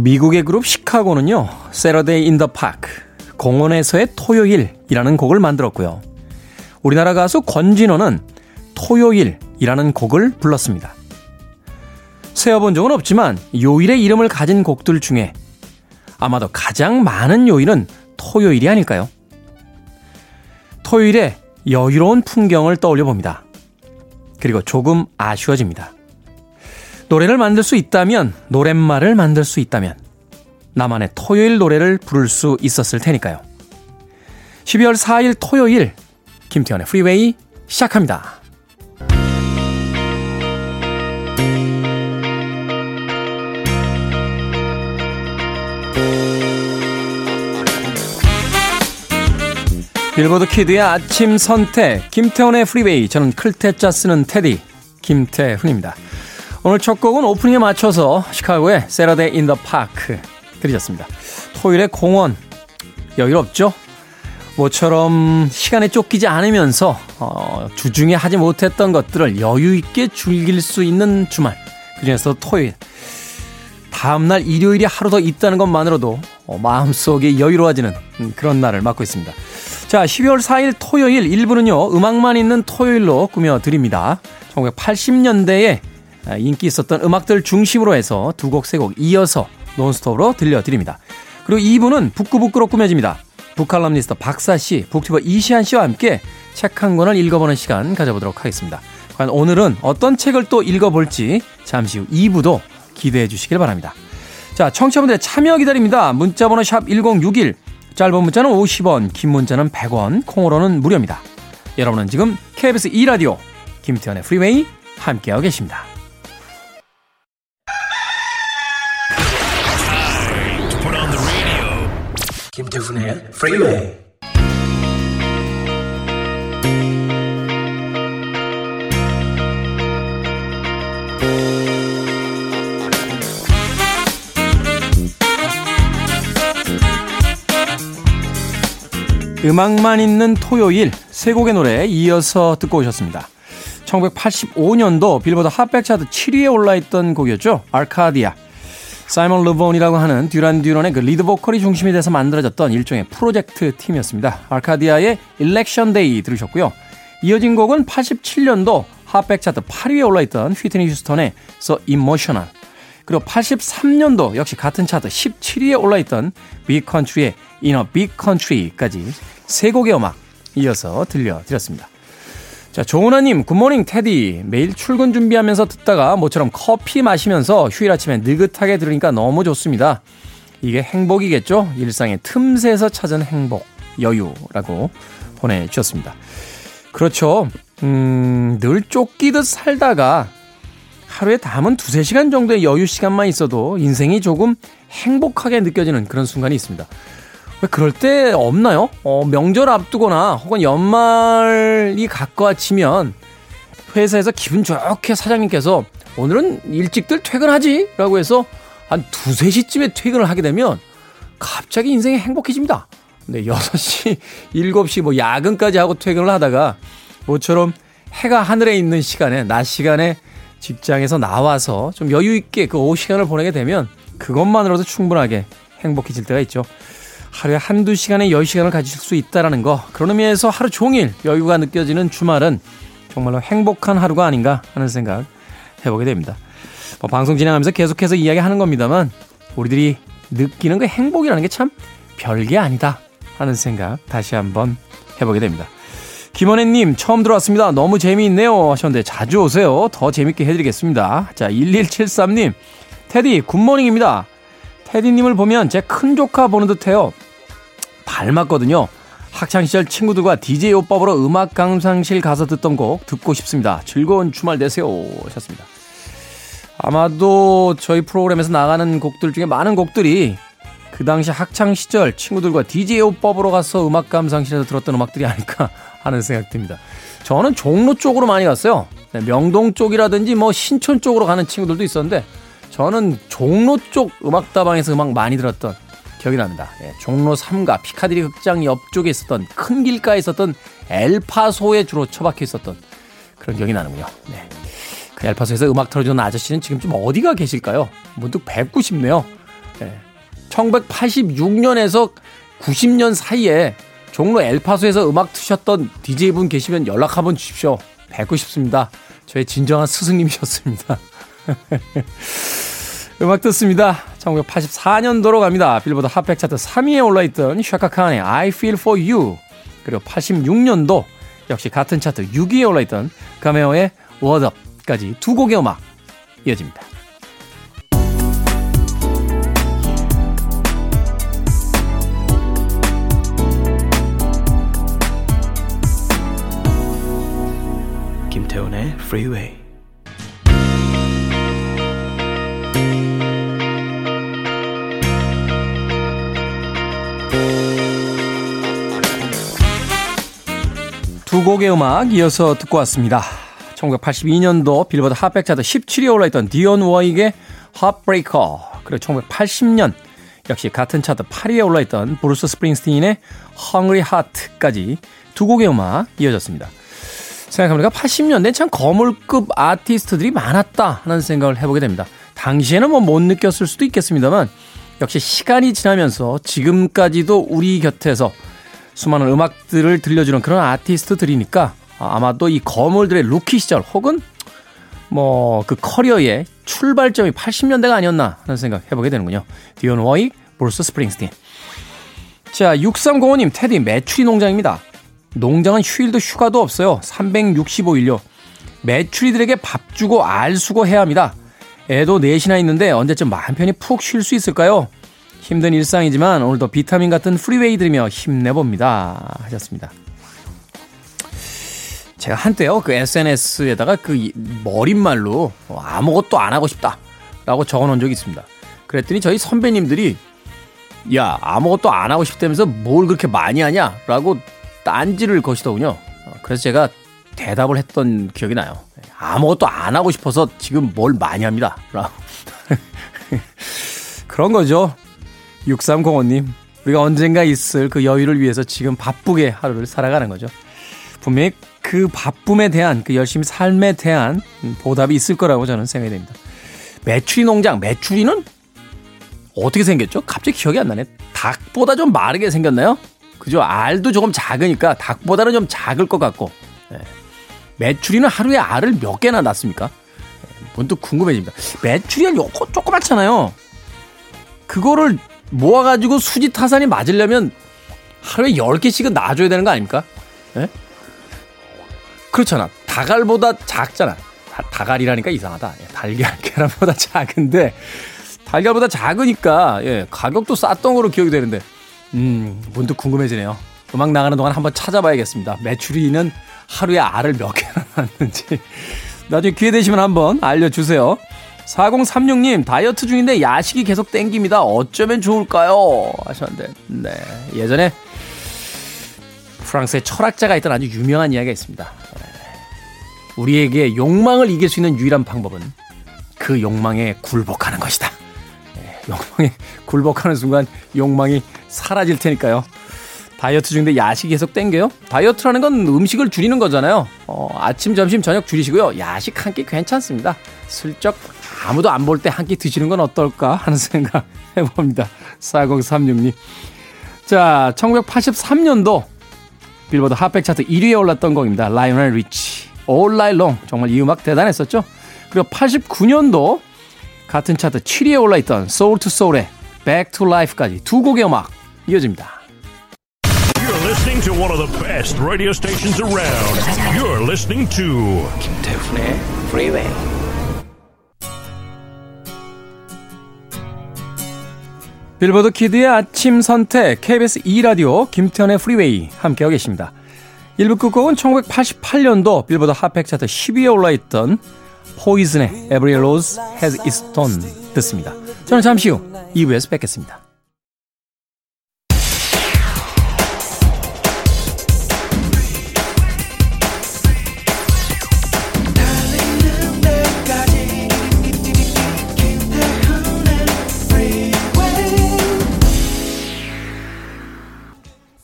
미국의 그룹 시카고는요, Saturday in the Park, 공원에서의 토요일이라는 곡을 만들었고요. 우리나라 가수 권진호는 토요일이라는 곡을 불렀습니다. 세어본 적은 없지만 요일의 이름을 가진 곡들 중에 아마도 가장 많은 요일은 토요일이 아닐까요? 토요일에 여유로운 풍경을 떠올려 봅니다. 그리고 조금 아쉬워집니다. 노래를 만들 수 있다면, 노랫말을 만들 수 있다면, 나만의 토요일 노래를 부를 수 있었을 테니까요. 12월 4일 토요일, 김태훈의 프리웨이 시작합니다. 빌보드 kid의 아침 선택, 김태훈의 프리웨이. 저는 클 태자 쓰는 테디, 김태훈입니다. 오늘 첫 곡은 오프닝에 맞춰서 시카고의 Saturday in the Park 들으셨습니다. 토요일에 공원, 여유롭죠? 모처럼 시간에 쫓기지 않으면서 어, 주중에 하지 못했던 것들을 여유 있게 즐길 수 있는 주말. 그중에서 토요일. 다음날 일요일이 하루 더 있다는 것만으로도 어, 마음속이 여유로워지는 그런 날을 맞고 있습니다. 자, 12월 4일 토요일 1부는요, 음악만 있는 토요일로 꾸며드립니다. 1980년대에 인기 있었던 음악들 중심으로 해서 두 곡, 세 곡 이어서 논스톱으로 들려드립니다. 그리고 2부는 북구북구로 꾸며집니다. 북칼럼니스트 박사 씨, 북튜버 이시안 씨와 함께 책 한 권을 읽어보는 시간 가져보도록 하겠습니다. 과연 오늘은 어떤 책을 또 읽어볼지 잠시 후 2부도 기대해 주시길 바랍니다. 자, 청취자분들의 참여 기다립니다. 문자번호 샵 1061, 짧은 문자는 50원, 긴 문자는 100원, 콩으로는 무료입니다. 여러분은 지금 KBS 2라디오 김태현의 프리웨이 함께하고 계십니다. 김태훈의 프리웨이 음악만 있는 토요일 세 곡의 노래 이어서 듣고 오셨습니다. 1985년도 빌보드 핫백 차트 7위에 올라있던 곡이었죠. 아카디아. 사이먼 르본이라고 하는 듀란 듀런의 그 리드 보컬이 중심이 돼서 만들어졌던 일종의 프로젝트 팀이었습니다. 아카디아의 Election Day 들으셨고요. 이어진 곡은 87년도 핫백 차트 8위에 올라있던 휘트니 휴스턴의 So Emotional. 그리고 83년도 역시 같은 차트 17위에 올라있던 빅 컨트리의 In a Big Country까지 세 곡의 음악 이어서 들려드렸습니다. 자, 조은아님, good morning 테디. 매일 출근 준비하면서 듣다가 모처럼 커피 마시면서 휴일 아침에 느긋하게 들으니까 너무 좋습니다. 이게 행복이겠죠? 일상의 틈새에서 찾은 행복, 여유라고 보내주셨습니다. 그렇죠. 음, 늘 쫓기듯 살다가 하루에 다만 두세 시간 정도의 여유 시간만 있어도 인생이 조금 행복하게 느껴지는 그런 순간이 있습니다. 왜 그럴 때 없나요? 어, 명절 앞두거나 혹은 연말이 가까워지면 회사에서 기분 좋게 사장님께서 오늘은 일찍들 퇴근하지? 라고 해서 한 두세 시쯤에 퇴근을 하게 되면 갑자기 인생이 행복해집니다. 네, 6시, 7시 뭐 야근까지 하고 퇴근을 하다가 모처럼 해가 하늘에 있는 시간에, 낮 시간에 직장에서 나와서 좀 여유 있게 그 오후 시간을 보내게 되면 그것만으로도 충분하게 행복해질 때가 있죠. 하루에 한두 시간의 여유 시간을 가질 수 있다라는 거. 그런 의미에서 하루 종일 여유가 느껴지는 주말은 정말로 행복한 하루가 아닌가 하는 생각 해보게 됩니다. 뭐 방송 진행하면서 계속해서 이야기하는 겁니다만 우리들이 느끼는 그 행복이라는 게 참 별게 아니다 하는 생각 다시 한번 해보게 됩니다. 김원혜님 처음 들어왔습니다. 너무 재미있네요 하셨는데 자주 오세요. 더 재밌게 해드리겠습니다. 자 1173님 테디 good morning입니다. 테디님을 보면 제 큰 조카 보는 듯해요. 닮았거든요. 학창시절 친구들과 DJ 오빠 보러 음악 감상실 가서 듣던 곡 듣고 싶습니다. 즐거운 주말 되세요. 하셨습니다. 아마도 저희 프로그램에서 나가는 곡들 중에 많은 곡들이 그 당시 학창시절 친구들과 DJ 오빠 보러 가서 음악 감상실에서 들었던 음악들이 아닐까 하는 생각 듭니다. 저는 종로 쪽으로 많이 갔어요. 네, 명동 쪽이라든지 뭐 신촌 쪽으로 가는 친구들도 있었는데 저는 종로 쪽 음악다방에서 음악 많이 들었던 기억이 납니다. 예, 종로 3가 피카디리 극장 옆쪽에 있었던 큰 길가에 있었던 엘파소에 주로 처박혀 있었던 그런 기억이 나는군요. 네. 그 엘파소에서 음악 틀어주는 아저씨는 지금 좀 어디가 계실까요? 문득 뵙고 싶네요. 예. 1986년에서 90년 사이에 종로 엘파소에서 음악 트셨던 DJ분 계시면 연락 한번 주십시오. 뵙고 싶습니다. 저의 진정한 스승님이셨습니다. 음악 듣습니다. 1984년도로 갑니다. 빌보드 핫백 차트 3위에 올라있던 샤카칸의 I Feel For You 그리고 86년도 역시 같은 차트 6위에 올라있던 가메오의 Word Up까지 두 곡의 음악 이어집니다. 김태훈의 Freeway 두 곡의 음악 이어서 듣고 왔습니다. 1982년도 빌보드 핫백 차트 17위에 올라있던 디온 워윅의 Heartbreaker 그리고 1980년 역시 같은 차트 8위에 올라있던 브루스 스프링스틴의 Hungry Heart까지 두 곡의 음악 이어졌습니다. 생각해보니까 80년대 참 거물급 아티스트들이 많았다 하는 생각을 해보게 됩니다. 당시에는 뭐 못 느꼈을 수도 있겠습니다만 역시 시간이 지나면서 지금까지도 우리 곁에서 수많은 음악들을 들려주는 그런 아티스트들이니까 아마도 이 거물들의 루키 시절 혹은 뭐 그 커리어의 출발점이 80년대가 아니었나 하는 생각 해보게 되는군요. 디온 워윅, 브루스 스프링스틴. 자, 6305님, 테디 메추리 농장입니다. 농장은 휴일도 휴가도 없어요. 365일요. 메추리들에게 밥 주고 알 줍고 해야 합니다. 애도 넷이나 있는데 언제쯤 마음 편히 푹 쉴 수 있을까요? 힘든 일상이지만 오늘도 비타민 같은 프리웨이 들으며 힘내봅니다. 하셨습니다. 제가 한때요, 그 SNS에다가 그 머릿말로 아무것도 안 하고 싶다. 라고 적어 놓은 적이 있습니다. 그랬더니 저희 선배님들이 야, 아무것도 안 하고 싶다면서 뭘 그렇게 많이 하냐? 라고 딴지를 거시더군요. 그래서 제가 대답을 했던 기억이 나요. 아무것도 안 하고 싶어서 지금 뭘 많이 합니다. 라고. 그런 거죠. 6305님, 우리가 언젠가 있을 그 여유를 위해서 지금 바쁘게 하루를 살아가는 거죠. 분명히 그 바쁨에 대한 그 열심히 삶에 대한 보답이 있을 거라고 저는 생각이 됩니다. 메추리 농장, 메추리는 어떻게 생겼죠? 갑자기 기억이 안 나네. 닭보다 좀 마르게 생겼나요? 그죠? 알도 조금 작으니까 닭보다는 좀 작을 것 같고. 네. 메추리는 하루에 알을 몇 개나 낳습니까? 네. 문득 궁금해집니다. 메추리 알 요거 조그맣잖아요. 그거를 모아가지고 수지 타산이 맞으려면 하루에 10개씩은 놔줘야 되는 거 아닙니까? 예? 그렇잖아. 닭알보다 작잖아. 닭알이라니까 이상하다. 예, 달걀, 계란보다 작은데, 달걀보다 작으니까, 예, 가격도 쌌던 거로 기억이 되는데, 음, 문득 궁금해지네요. 음악 나가는 동안 한번 찾아봐야겠습니다. 매출이는 하루에 알을 몇 개나 낳는지. 나중에 기회 되시면 한번 알려주세요. 4036님, 다이어트 중인데 야식이 계속 땡깁니다. 어쩌면 좋을까요? 하셨는데, 네. 예전에 프랑스의 철학자가 있던 아주 유명한 이야기가 있습니다. 네. 우리에게 욕망을 이길 수 있는 유일한 방법은 그 욕망에 굴복하는 것이다. 네. 욕망에 굴복하는 순간 욕망이 사라질 테니까요. 다이어트 중인데 야식이 계속 땡겨요? 다이어트라는 건 음식을 줄이는 거잖아요. 어, 아침, 점심, 저녁 줄이시고요. 야식 한 끼 괜찮습니다. 슬쩍 아무도 안 볼 때 한 끼 드시는 건 어떨까 하는 생각 해봅니다. 4036님. 자, 1983년도 빌보드 핫백 차트 1위에 올랐던 곡입니다. 라이오넬 리치. All Night Long. 정말 이 음악 대단했었죠? 그리고 89년도 같은 차트 7위에 올라있던 Soul to Soul의 Back to Life까지 두 곡의 음악 이어집니다. listening to one of the best radio stations around. You're listening to 김태훈의 Freeway. 빌보드 키드의 아침 선택 KBS 2 라디오 김태훈의 프리웨이 함께하고 계십니다. 1부 끝곡은 1988년도 빌보드 Hot 백 차트 10위에 올라있던 포이즌의 Every Rose Has Its Thorn 듣습니다. 저는 잠시 후 2부에서 뵙겠습니다.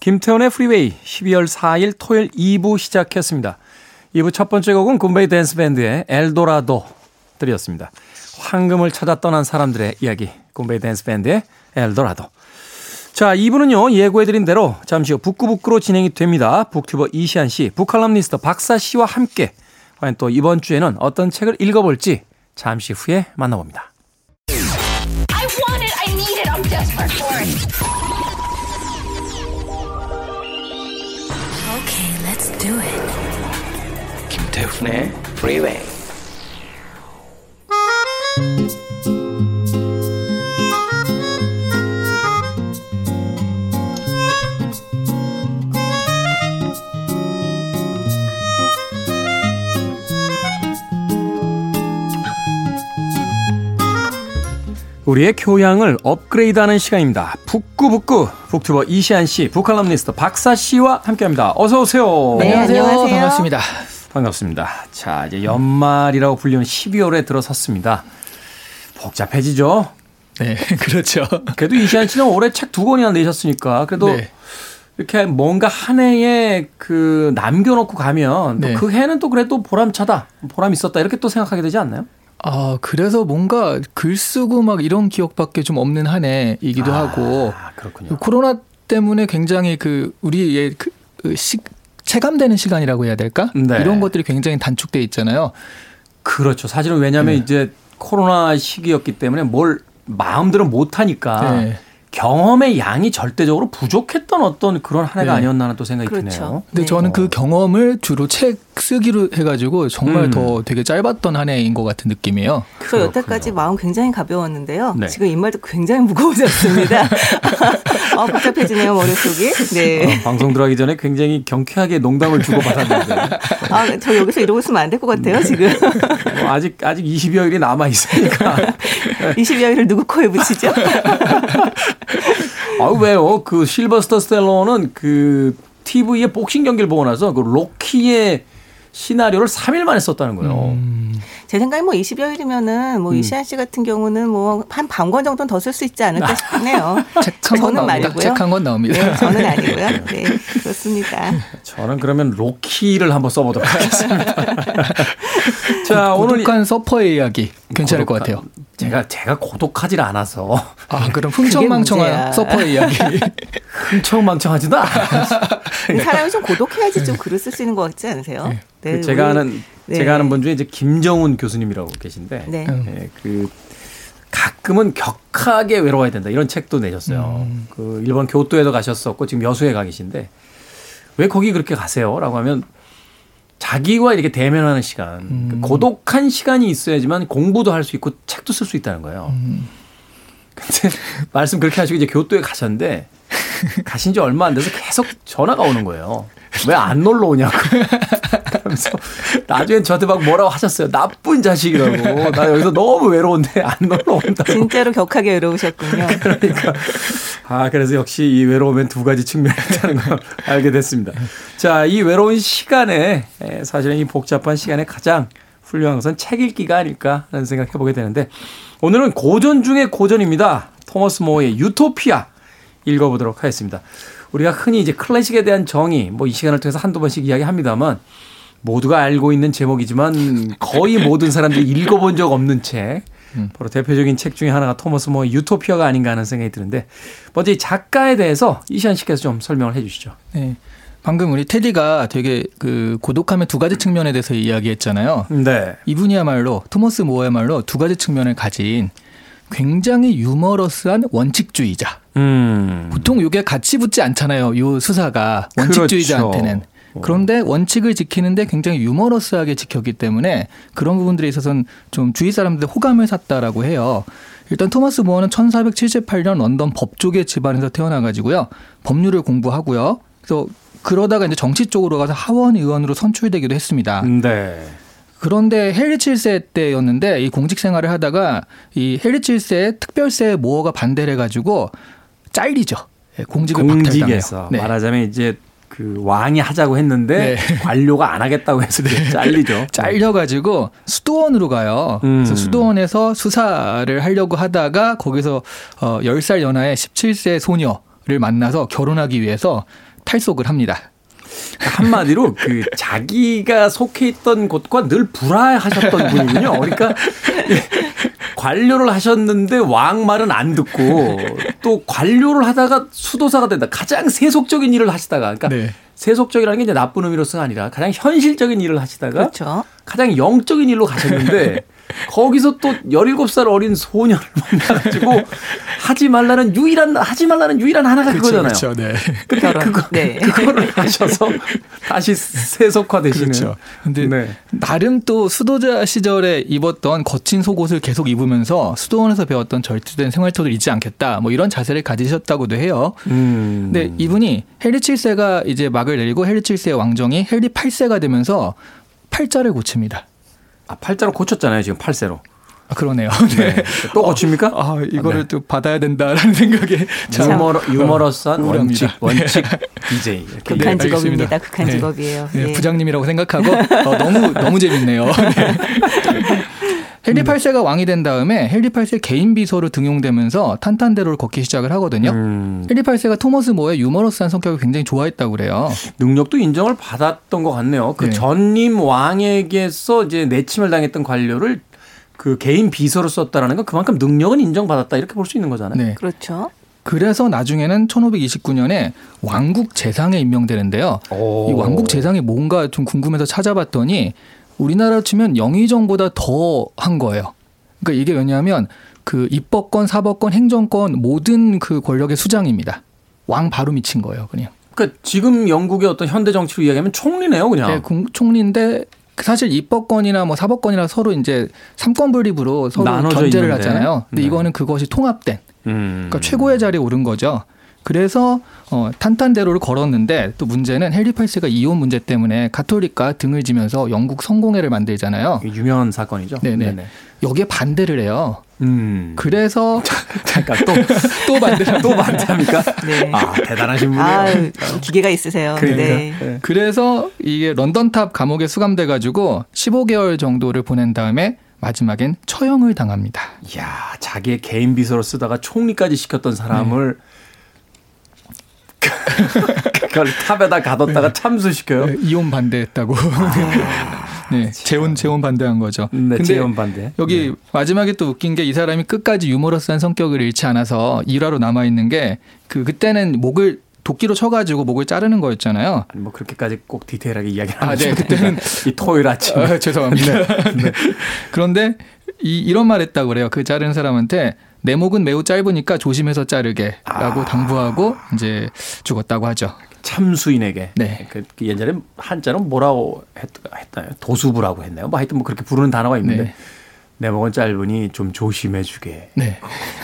김태훈의 프리웨이 12월 4일 토요일 2부 시작했습니다. 2부 첫 번째 곡은 굼베이 댄스 밴드의 엘도라도 들으셨습니다. 황금을 찾아 떠난 사람들의 이야기 굼베이 댄스 밴드의 엘도라도. 자, 2부는요, 예고해드린 대로 잠시 후 북구북구로 진행이 됩니다. 북튜버 이시안 씨, 북칼럼니스트 박사 씨와 함께 과연 또 이번 주에는 어떤 책을 읽어볼지 잠시 후에 만나봅니다. do it. 김태훈의 Freeway. 우리의 교양을 업그레이드하는 시간입니다. 북구북구 북튜버 이시안 씨, 북칼럼니스트 박사 씨와 함께합니다. 어서 오세요. 네, 안녕하세요. 반갑습니다. 반갑습니다. 자, 이제 연말이라고 불리는 12월에 들어섰습니다. 복잡해지죠? 네, 그렇죠. 그래도 이시안 씨는 올해 책 두 권이나 내셨으니까 그래도 네. 이렇게 뭔가 한 해에 그 남겨놓고 가면 네. 그 해는 또 그래도 보람차다, 보람 있었다 이렇게 또 생각하게 되지 않나요? 아, 그래서 뭔가 글 쓰고 막 이런 기억밖에 좀 없는 한 해이기도 아, 하고. 그렇군요. 코로나 때문에 굉장히 그 우리의 그, 그 시, 체감되는 시간이라고 해야 될까? 네. 이런 것들이 굉장히 단축돼 있잖아요. 그렇죠. 사실은 왜냐하면 네. 이제 코로나 시기였기 때문에 뭘 마음대로 못 하니까 네. 경험의 양이 절대적으로 부족했던 어떤 그런 한 해가 네. 아니었나 하는 또 생각이 그렇죠. 드네요. 근데 네. 저는 그 경험을 주로 책 쓰기로 해가지고 정말 음. 더 되게 짧았던 한 해인 것 같은 느낌이에요. 그래서 여태까지 마음 굉장히 가벼웠는데요. 네. 지금 입말도 굉장히 무거워졌습니다. 아, 복잡해지네요, 머릿속이. 네. 어, 방송 들어가기 전에 굉장히 경쾌하게 농담을 주고받았는데. 아, 저 여기서 이러고 있으면 안 될 것 같아요, 지금. 뭐 아직, 아직 20여일이 남아있으니까. 20여일을 누구 코에 붙이죠? 아, 왜요? 그 실버스터 스텔론은 그 TV에 복싱 경기를 보고 나서 그 로키의 시나리오를 3일 만에 썼다는 거예요. 음. 제 생각에 뭐 20여일이면은 뭐 음. 이시안 씨 같은 경우는 뭐 한 반 권 정도는 더 쓸 수 있지 않을까 싶네요. 저는 말이고요. 책한 권 나옵니다. 네, 저는 아니고요. 네, 그렇습니다. 저는 그러면 로키를 한번 써보도록 하겠습니다. 자, 오늘 고독한 서퍼의 이야기 괜찮을 고독한, 것 같아요. 제가 제가 고독하지 않아서. 아, 그럼 흥청망청한 서퍼의 이야기. 흥청망청하지도 않아. 사람이 좀 고독해야지 좀 글을 쓸 수 있는 것 같지 않으세요? 네. 네, 그 제가 아는 네. 제가 아는 분 중에 이제 김정훈 교수님이라고 계신데 네. 네, 그 가끔은 격하게 외로워야 된다 이런 책도 내셨어요. 음. 그 일본 교토에도 가셨었고 지금 여수에 가 계신데 왜 거기 그렇게 가세요?라고 하면 자기와 이렇게 대면하는 시간, 음. 그 고독한 시간이 있어야지만 공부도 할 수 있고 책도 쓸 수 있다는 거예요. 음. 근데 말씀 그렇게 하시고 이제 교토에 가셨는데 가신 지 얼마 안 돼서 계속 전화가 오는 거예요. 왜 안 놀러 오냐고. 그러면서 나중엔 저한테 막 뭐라고 하셨어요. 나쁜 자식이라고. 나 여기서 너무 외로운데 안 놀러 온다. 진짜로 격하게 외로우셨군요. 그러니까. 아, 그래서 역시 이 외로움엔 두 가지 측면이 있다는 걸 알게 됐습니다. 자, 이 외로운 시간에 사실은 이 복잡한 시간에 가장 훌륭한 것은 책 읽기가 아닐까 하는 생각 해 보게 되는데 오늘은 고전 중의 고전입니다. 토머스 모어의 유토피아 읽어보도록 하겠습니다. 우리가 흔히 이제 클래식에 대한 정의, 뭐 이 시간을 통해서 한두 번씩 이야기합니다만 모두가 알고 있는 제목이지만 거의 모든 사람들이 읽어본 적 없는 책. 음. 바로 대표적인 책 중에 하나가 토머스 모 유토피아가 아닌가 하는 생각이 드는데 먼저 이 작가에 대해서 이시안 씨께서 좀 설명을 해 주시죠. 네. 방금 우리 테디가 되게 그 고독함의 두 가지 측면에 대해서 이야기했잖아요. 네. 이분이야말로 토머스 모어야말로 두 가지 측면을 가진 굉장히 유머러스한 원칙주의자. 음. 보통 이게 같이 붙지 않잖아요. 요 수사가 원칙주의자한테는. 그렇죠. 그런데 원칙을 지키는데 굉장히 유머러스하게 지켰기 때문에 그런 부분들에 있어서는 좀 주위 사람들 호감을 샀다라고 해요. 일단 토마스 모어는 1478년 런던 법조계 집안에서 태어나가지고요. 법률을 공부하고요. 그래서 그러다가 이제 정치 쪽으로 가서 하원 의원으로 선출되기도 했습니다. 네. 그런데 헨리 7세 때였는데 이 공직 생활을 하다가 이 헨리 7세 특별세 모어가 반대를 해가지고 잘리죠. 예, 공직을 공직에서 네. 말하자면 이제 그 왕이 하자고 했는데 네. 관료가 안 하겠다고 해서 잘리죠. 잘려가지고 수도원으로 가요. 음. 그래서 수도원에서 수사를 하려고 하다가 거기서 어 10살 연하의 17세 소녀를 만나서 결혼하기 위해서 탈속을 합니다. 한마디로 그 자기가 속해 있던 곳과 늘 불화하셨던 분이군요. 그러니까 관료를 하셨는데 왕 말은 안 듣고 또 관료를 하다가 수도사가 된다. 가장 세속적인 일을 하시다가 그러니까 네. 세속적이라는 게 이제 나쁜 의미로서가 아니라 가장 현실적인 일을 하시다가 그렇죠. 가장 영적인 일로 가셨는데 거기서 또 17살 어린 소년을 만나가지고 하지 말라는 유일한, 하지 말라는 유일한 하나가 그쵸, 그거잖아요. 그렇죠. 네. 그거, 네. 그거를 하셔서 다시 세속화 되시는. 그렇죠. 근데 네. 나름 또 수도자 시절에 입었던 거친 속옷을 계속 입으면서 수도원에서 배웠던 절투된 생활토를 잊지 않겠다. 뭐 이런 자세를 가지셨다고도 해요. 음. 근데 이분이 헨리 7세가 이제 막을 내리고 헨리 7세의 왕정이 헨리 8세가 되면서 팔자를 고칩니다. 아, 팔자로 고쳤잖아요, 지금 8세로. 아, 그러네요. 네. 네. 또 고칩니까? 아, 이거를 네. 또 받아야 된다라는 생각에 유머러, 유머러스한 원칙, 원칙 DJ. 극한 직업입니다. 극한 직업이에요. 네. 부장님이라고 생각하고 어, 너무 너무 재밌네요. 헨리 8세가 왕이 된 다음에 헨리 8세 개인 비서로 등용되면서 탄탄대로를 걷기 시작을 하거든요. 음. 헨리 8세가 토머스 모의 유머러스한 성격을 굉장히 좋아했다고 그래요. 능력도 인정을 받았던 것 같네요. 그 네. 전임 왕에게서 이제 내침을 당했던 관료를 그 개인 비서로 썼다라는 건 그만큼 능력은 인정받았다 이렇게 볼 수 있는 거잖아요. 네. 그렇죠. 그래서 나중에는 1529년에 왕국 재상에 임명되는데요. 오. 이 왕국 재상이 뭔가 좀 궁금해서 찾아봤더니 우리나라로 치면 영의정보다 더 한 거예요. 그러니까 이게 왜냐하면 그 입법권, 사법권, 행정권 모든 그 권력의 수장입니다. 왕 바로 미친 거예요, 그냥. 그러니까 지금 영국의 어떤 현대 정치로 이야기하면 총리네요, 그냥. 네, 총리인데 사실 입법권이나 뭐 사법권이나 서로 이제 삼권 분립으로 서로 견제를 있는데. 하잖아요. 근데 네. 이거는 그것이 통합된 음. 그러니까 최고의 자리에 오른 거죠. 그래서 어, 탄탄대로를 걸었는데 또 문제는 헨리 팔스가 이혼 문제 때문에 가톨릭과 등을 지면서 영국 성공회를 만들잖아요. 유명한 사건이죠. 네네. 네네. 여기에 반대를 해요. 음. 그래서 잠깐 또또 반대 또 반대합니까? 네. 아 대단하신 분이에요. 아, 기계가 있으세요. 그러니까. 네. 네. 그래서 이게 런던탑 감옥에 수감돼 가지고 15개월 정도를 보낸 다음에 마지막엔 처형을 당합니다. 이야, 자기의 개인 비서로 쓰다가 총리까지 시켰던 사람을 네. 그걸 탑에다 가뒀다가 네. 참수시켜요. 네, 이혼 반대했다고. 아, 네, 재혼 재혼 반대한 거죠. 네, 재혼 반대. 여기 네. 마지막에 또 웃긴 게 이 사람이 끝까지 유머러스한 성격을 잃지 않아서 일화로 남아 있는 게 그 그때는 목을 도끼로 쳐가지고 목을 자르는 거였잖아요. 아니, 뭐 그렇게까지 꼭 디테일하게 이야기를 안 아, 네, 그때는 이 토요일 아침. 아, 죄송합니다. 네. 네. 그런데 이, 이런 말 했다고 그래요. 그 자른 사람한테 내 목은 매우 짧으니까 조심해서 자르게라고 아. 당부하고 이제 죽었다고 하죠. 참수인에게. 네. 그, 그 예전에 한자는 뭐라고 했, 했나요? 도수부라고 했나요? 뭐 하여튼 뭐 그렇게 부르는 단어가 있는데 네. 내 목은 짧으니 좀 조심해 주게. 네.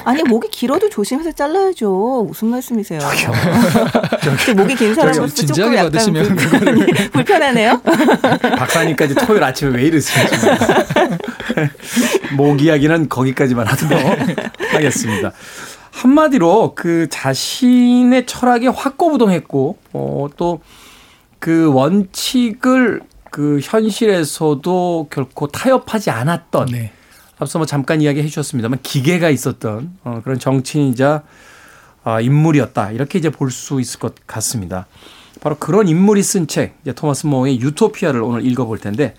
아니 목이 길어도 조심해서 잘라야죠. 무슨 말씀이세요? 저기, 목이 긴 사람으로서 조금 약간 받으시면 불, 불편하네요. 박사님까지 토요일 아침에 왜 이러세요? 목 이야기는 거기까지만 하도록 하겠습니다. 한마디로 그 자신의 철학에 확고부동했고 어, 또그 원칙을 그 현실에서도 결코 타협하지 않았던 네. 앞서 뭐 잠깐 이야기해 주셨습니다만 기계가 있었던 어, 그런 정치인이자 아, 인물이었다 이렇게 이제 볼 수 있을 것 같습니다. 바로 그런 인물이 쓴 책, 이제 토마스 모어의 유토피아를 오늘 읽어볼 텐데,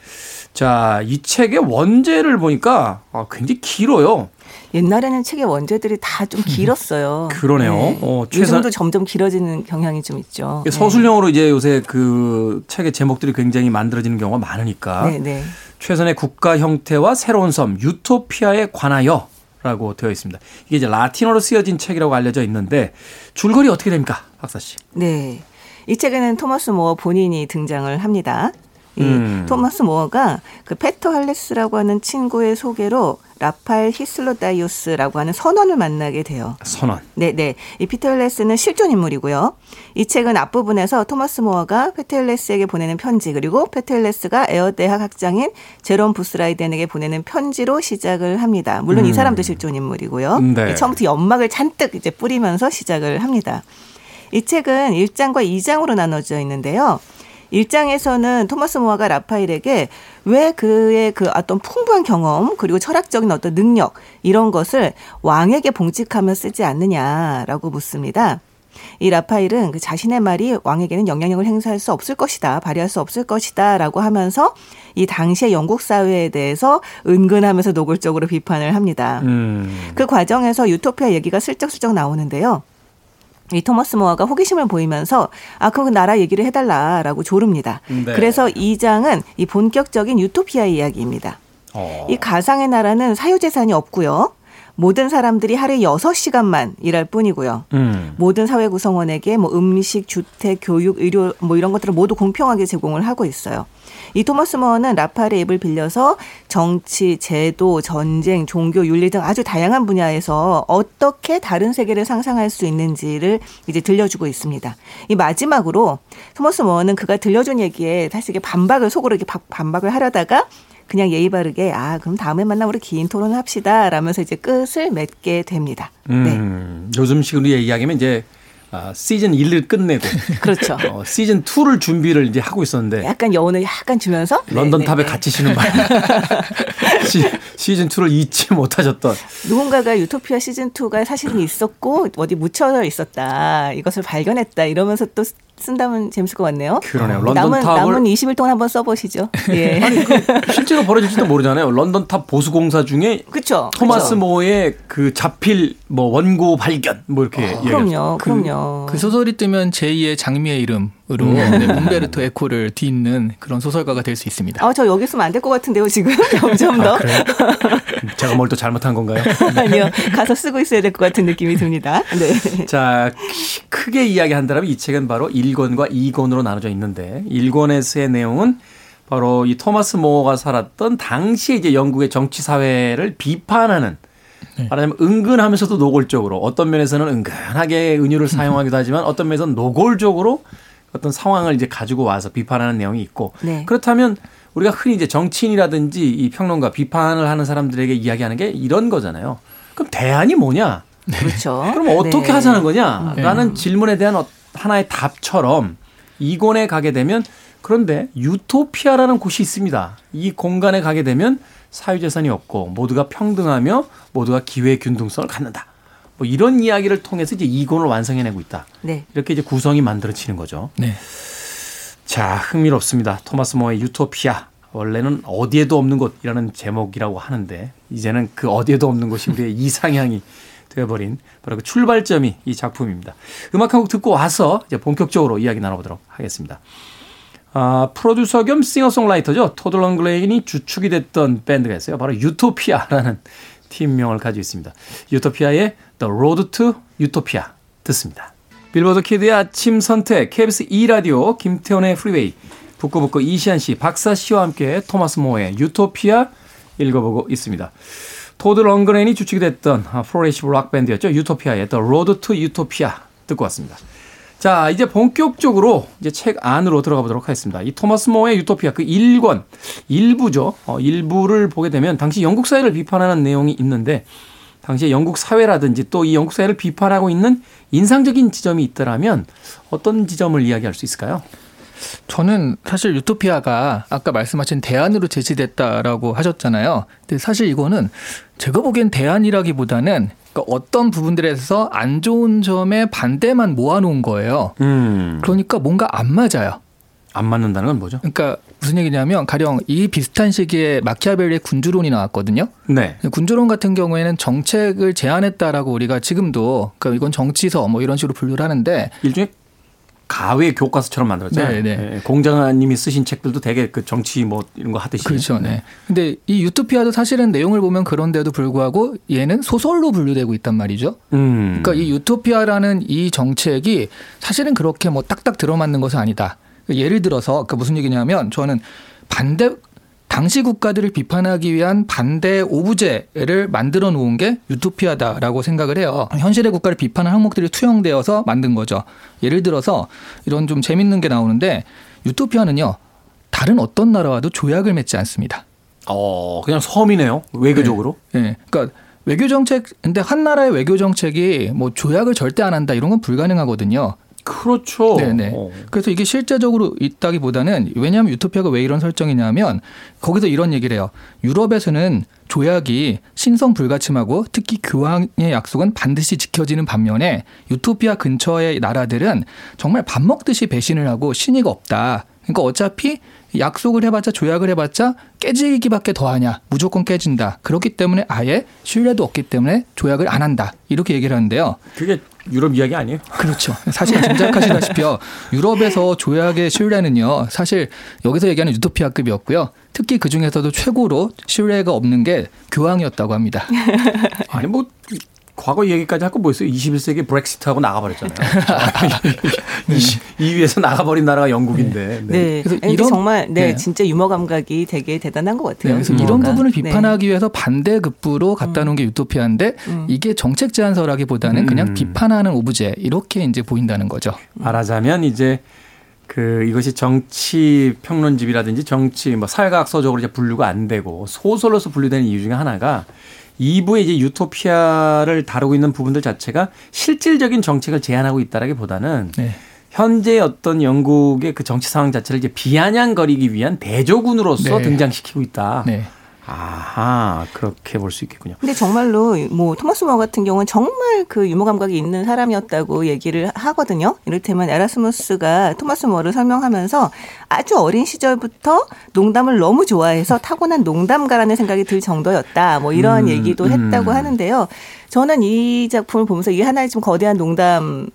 자, 이 책의 원제를 보니까 아, 굉장히 길어요. 옛날에는 책의 원제들이 다 좀 길었어요. 그러네요. 네. 어, 최선... 요즘도 점점 길어지는 경향이 좀 있죠. 서술형으로 네. 이제 요새 그 책의 제목들이 굉장히 만들어지는 경우가 많으니까. 네, 네. 최선의 국가 형태와 새로운 섬 유토피아에 관하여 라고 되어 있습니다. 이게 이제 라틴어로 쓰여진 책이라고 알려져 있는데 줄거리 어떻게 됩니까? 박사 씨. 네. 이 책에는 토마스 모어 본인이 등장을 합니다. 이 음. 토마스 모어가 그 페터 힐레스라고 하는 친구의 소개로 라파엘 히슬로다이오스라고 하는 선원을 만나게 돼요. 선원. 네, 네. 이 페터 힐레스는 실존 인물이고요. 이 책은 앞부분에서 토마스 모어가 페터 힐레스에게 보내는 편지 그리고 페터 힐레스가 에어 대학 학장인 제롬 부스라이덴에게 보내는 편지로 시작을 합니다. 물론 음. 이 사람도 실존 인물이고요. 네. 처음부터 연막을 잔뜩 이제 뿌리면서 시작을 합니다. 이 책은 1장과 2장으로 나눠져 있는데요. 1장에서는 토마스 모아가 라파엘에게 왜 그의 그 어떤 풍부한 경험 그리고 철학적인 어떤 능력 이런 것을 왕에게 봉직하며 쓰지 않느냐라고 묻습니다. 이 라파일은 그 자신의 말이 왕에게는 영향력을 행사할 수 없을 것이다, 발휘할 수 없을 것이다 라고 하면서 이 당시의 영국 사회에 대해서 은근하면서 노골적으로 비판을 합니다. 음. 그 과정에서 유토피아 얘기가 슬쩍슬쩍 나오는데요. 이 토머스 모어가 호기심을 보이면서 아 그럼 나라 얘기를 해달라라고 조릅니다. 네. 그래서 이 장은 이 본격적인 유토피아 이야기입니다. 어. 이 가상의 나라는 사유재산이 없고요. 모든 사람들이 하루에 6시간만 일할 뿐이고요. 음. 모든 사회 구성원에게 뭐 음식, 주택, 교육, 의료 뭐 이런 것들을 모두 공평하게 제공을 하고 있어요. 이 토머스 머는 라파의 입을 빌려서 정치, 제도, 전쟁, 종교, 윤리 등 아주 다양한 분야에서 어떻게 다른 세계를 상상할 수 있는지를 이제 들려주고 있습니다. 이 마지막으로 토머스 머는 그가 들려준 얘기에 사실 반박을 속으로 이렇게 반박을 하려다가 그냥 예의 바르게 아 그럼 다음에 만나 우리 긴 토론을 합시다 라면서 이제 끝을 맺게 됩니다. 음, 네. 요즘 식으로 얘기하면 이제 아, 시즌 1을 끝내고 그렇죠. 어, 시즌 2를 준비를 이제 하고 있었는데 약간 여운을 약간 주면서 런던 네, 탑에 네, 네. 같이 쉬는 바람 시, 즌 2를 잊지 못하셨던 누군가가 유토피아 시즌 2가 사실은 있었고 어디 묻혀져 있었다 이것을 발견했다 이러면서 또 쓴다면 재밌을 것 같네요. 그러네요. 런던 남은, 탑을 남은 20일 동안 한번 써보시죠. 예. 아니 그 실제로 벌어질지도 모르잖아요. 런던 탑 보수 공사 중에 그쵸, 토마스 그쵸. 모의 그 자필 뭐 원고 발견 뭐 이렇게 아, 그럼요, 그럼요. 그, 그 소설이 뜨면 제2의 장미의 이름 으로 음. 네, 움베르토 에코를 뒤잇는 그런 소설가가 될 수 있습니다. 아, 저 여기 있으면 안 될 것 같은데요, 지금. 점점 더. 아, 제가 뭘 또 잘못한 건가요? 아니요. 가서 쓰고 있어야 될 것 같은 느낌이 듭니다. 네. 자, 크게 이야기한다면 이 책은 바로 1권과 2권으로 나눠져 있는데 1권에서의 내용은 바로 이 토마스 모어가 살았던 당시 이제 영국의 정치 사회를 비판하는 네. 말하자면 은근하면서도 노골적으로 어떤 면에서는 은근하게 은유를 사용하기도 하지만 어떤 면에서는 노골적으로 어떤 상황을 이제 가지고 와서 비판하는 내용이 있고 네. 그렇다면 우리가 흔히 이제 정치인이라든지 이 평론가 비판을 하는 사람들에게 이야기하는 게 이런 거잖아요. 그럼 대안이 뭐냐? 그렇죠. 그럼 어떻게 네. 하자는 거냐?라는 네. 질문에 대한 어, 하나의 답처럼 이권에 가게 되면 그런데 유토피아라는 곳이 있습니다. 이 공간에 가게 되면 사유재산이 없고 모두가 평등하며 모두가 기회 균등성을 갖는다. 뭐 이런 이야기를 통해서 이제 이권을 완성해내고 있다. 네. 이렇게 이제 구성이 만들어지는 거죠. 네. 자, 흥미롭습니다. 토마스 모의 유토피아. 원래는 어디에도 없는 곳이라는 제목이라고 하는데 이제는 그 어디에도 없는 곳이 우리의 이상향이 되어버린 바로 그 출발점이 이 작품입니다. 음악 한 곡 듣고 와서 이제 본격적으로 이야기 나눠보도록 하겠습니다. 아, 프로듀서 겸 싱어송라이터죠. 토드 런그렌이 주축이 됐던 밴드가 있어요. 바로 유토피아라는 팀명을 가지고 있습니다. 유토피아의 The Road to Utopia 듣습니다. 빌보드 키드의 아침 선택 KBS 2라디오 김태훈의 프리웨이 북구북구 이시안 씨, 박사 씨와 함께 토마스 모의 유토피아 읽어보고 있습니다. 토드 런그렌이 주축이 됐던 progressive rock 밴드였죠. 유토피아의 The Road to Utopia 듣고 왔습니다. 자, 이제 본격적으로 이제 책 안으로 들어가 보도록 하겠습니다. 이 토마스 모의 유토피아 그 1권, 일부죠. 어, 일부를 보게 되면 당시 영국 사회를 비판하는 내용이 있는데 당시에 영국 사회라든지 또 이 영국 사회를 비판하고 있는 인상적인 지점이 있더라면 어떤 지점을 이야기할 수 있을까요? 저는 사실 유토피아가 아까 말씀하신 대안으로 제시됐다라고 하셨잖아요. 근데 사실 이거는 제가 보기엔 대안이라기보다는 그러니까 어떤 부분들에서 안 좋은 점에 반대만 모아놓은 거예요. 음. 그러니까 뭔가 안 맞아요. 안 맞는다는 건 뭐죠? 그러니까 무슨 얘기냐면 가령 이 비슷한 시기에 마키아벨리의 군주론이 나왔거든요. 네. 군주론 같은 경우에는 정책을 제안했다라고 우리가 지금도 그러니까 이건 정치서 뭐 이런 식으로 분류를 하는데 일종의 가외 교과서처럼 만들었잖아요. 네네. 네. 예, 공장님이 쓰신 책들도 되게 그 정치 뭐 이런 거 하듯이. 그렇죠. 네. 근데 이 유토피아도 사실은 내용을 보면 그런데도 불구하고 얘는 소설로 분류되고 있단 말이죠. 음. 그러니까 이 유토피아라는 이 정책이 사실은 그렇게 뭐 딱딱 들어맞는 것은 아니다. 예를 들어서 그 무슨 얘기냐면 저는 반대 당시 국가들을 비판하기 위한 반대 오브제를 만들어 놓은 게 유토피아다라고 생각을 해요. 현실의 국가를 비판하는 항목들이 투영되어서 만든 거죠. 예를 들어서 이런 좀 재밌는 게 나오는데 유토피아는요. 다른 어떤 나라와도 조약을 맺지 않습니다. 어, 그냥 섬이네요. 외교적으로. 네. 네. 그러니까 외교 정책 근데 한 나라의 외교 정책이 뭐 조약을 절대 안 한다 이런 건 불가능하거든요. 그렇죠. 네네. 어. 그래서 이게 실제적으로 있다기보다는 왜냐하면 유토피아가 왜 이런 설정이냐면 거기서 이런 얘기를 해요. 유럽에서는 조약이 신성 불가침하고 특히 교황의 약속은 반드시 지켜지는 반면에 유토피아 근처의 나라들은 정말 밥 먹듯이 배신을 하고 신의가 없다. 그러니까 어차피 약속을 해봤자 조약을 해봤자 깨지기밖에 더하냐 무조건 깨진다 그렇기 때문에 아예 신뢰도 없기 때문에 조약을 안 한다 이렇게 얘기를 하는데요. 그게 유럽 이야기 아니에요? 그렇죠. 사실 짐작하시다시피요. 유럽에서 조약의 신뢰는요. 사실 여기서 얘기하는 유토피아급이었고요. 특히 그 중에서도 최고로 신뢰가 없는 게 교황이었다고 합니다. 아니 뭐 과거 얘기까지 할거 뭐였어요? 21세기 브렉시트하고 나가버렸잖아요. 네. 2위에서 나가버린 나라가 영국인데. 네. 네. 그래서 이런 정말 네, 네, 진짜 유머 감각이 되게 대단한 것 같아요. 네, 그래서 이런 부분을 네. 비판하기 위해서 반대급부로 갖다 놓은 게 유토피아인데 음. 이게 정책 제안서라기보다는 그냥 음. 비판하는 오브제 이렇게 이제 보인다는 거죠. 말하자면 이제 그 이것이 정치 평론집이라든지 정치 뭐 사회과학서적으로 이제 분류가 안 되고 소설로서 분류되는 이유 중에 하나가 2부의 이제 유토피아를 다루고 있는 부분들 자체가 실질적인 정책을 제안하고 있다라기보다는 네. 현재 어떤 영국의 그 정치 상황 자체를 이제 비아냥거리기 위한 대조군으로서 네. 등장시키고 있다. 네. 아하 그렇게 볼 수 있겠군요. 근데 정말로 뭐 토마스 모 같은 경우는 정말 그 유머 감각이 있는 사람이었다고 얘기를 하거든요. 이를테면 에라스무스가 토마스 모를 설명하면서 아주 어린 시절부터 농담을 너무 좋아해서 타고난 농담가라는 생각이 들 정도였다. 뭐 이런 음, 얘기도 했다고 음. 하는데요. 저는 이 작품을 보면서 이 하나의 좀 거대한 농담